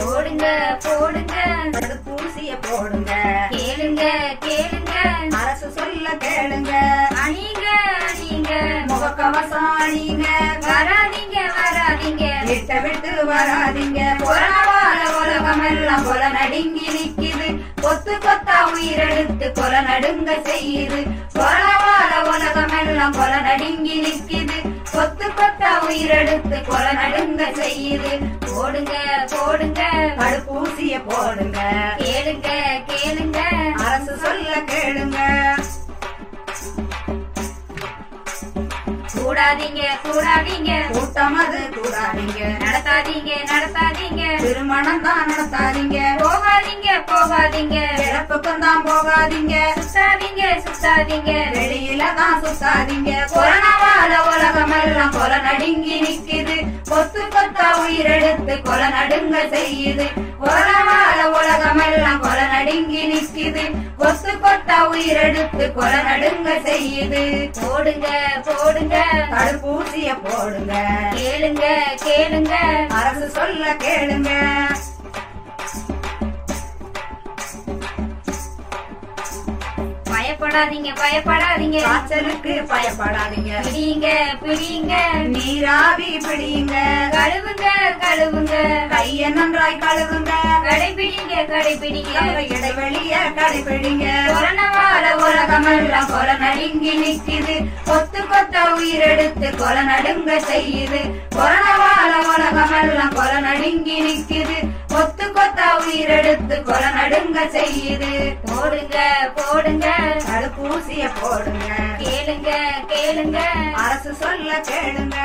போடுங்க போடுங்க. தடுப்பூசிய போடுங்க. கேளுங்க கேளுங்க. அரசு சொல்ல கேளுங்க. அணிங்க அணிங்க. முகக்கவசம் அணிங்க வராதீங்க வராதீங்க. வீட்டை விட்டு வராதீங்க. கொரோனாவால உலகம் எல்லாம் கொல நடுங்கி நிக்குது. கொத்து கொத்தா உயிரெடுத்து கொல நடுங்க செய்யுது. கொரோனாவால உலகம் எல்லாம் கொல நடுங்கி நிக்குது. கொத்து கொத்தா உயிரெடுத்து கொல நடுங்க செய்யுது. போடுங்க போடுங்க தடுப்பூசிய போடுங்க. கேளுங்க கேளுங்க அரசு சொல்ல கேளுங்க. கூடாதீங்க கூடாதீங்க. கூட்டம் அது கூடாதீங்க. நடத்தாதீங்க நடத்தாதீங்க. திருமணம் தான் நடத்தாதீங்க. போகாதீங்க போகாதீங்க. இறப்புக்கும் தான் போகாதீங்க. சுத்தாதீங்க சுத்தாதீங்க. வெளியில தான் சுத்தாதீங்க. கொரோனா உலகம் கொல நடுங்கி நிக்குது கொத்து கொத்தா உயிரெடுத்து கொல நடுங்க செய்யுது. கொரோனாவால உலகம் எல்லாம் கொல நடுங்கி நிக்குது கொத்து கொத்தா உயிரெடுத்து கொல நடுங்க செய்யுது. போடுங்க போடுங்க. தடுப்பூசிய போடுங்க. கேளுங்க கேளுங்க. அரசு சொல்ல கேளுங்க. பயப்படாதீங்க பயப்படாதீங்க. காய்ச்சலுக்கு பயப்படாதீங்க. பிடிங்க பிடிங்க நீராவி பிடியுங்க. கழுவுங்க கழுவுங்க. கைய நன்றாய் கழுவுங்க. கடைபிடிங்க கடைபிடிங்க. இடைவெளிய கடைபிடிங்க. கொரோனாவால உலகம் எல்லாம் கொல நடுங்கி நிக்குது கொத்து கொத்த உயிரெடுத்து கொல நடுங்க செய்யுது. கொரோனாவால உலகம் எல்லாம் கொல நடுங்கி நிக்குது கொத்து கொத்தா உயிரெடுத்து கொலை நடுங்க செய்யுது. போடுங்க போடுங்க தடுப்பூசிய போடுங்க. கேளுங்க கேளுங்க. அரசு சொல்ல கேளுங்க.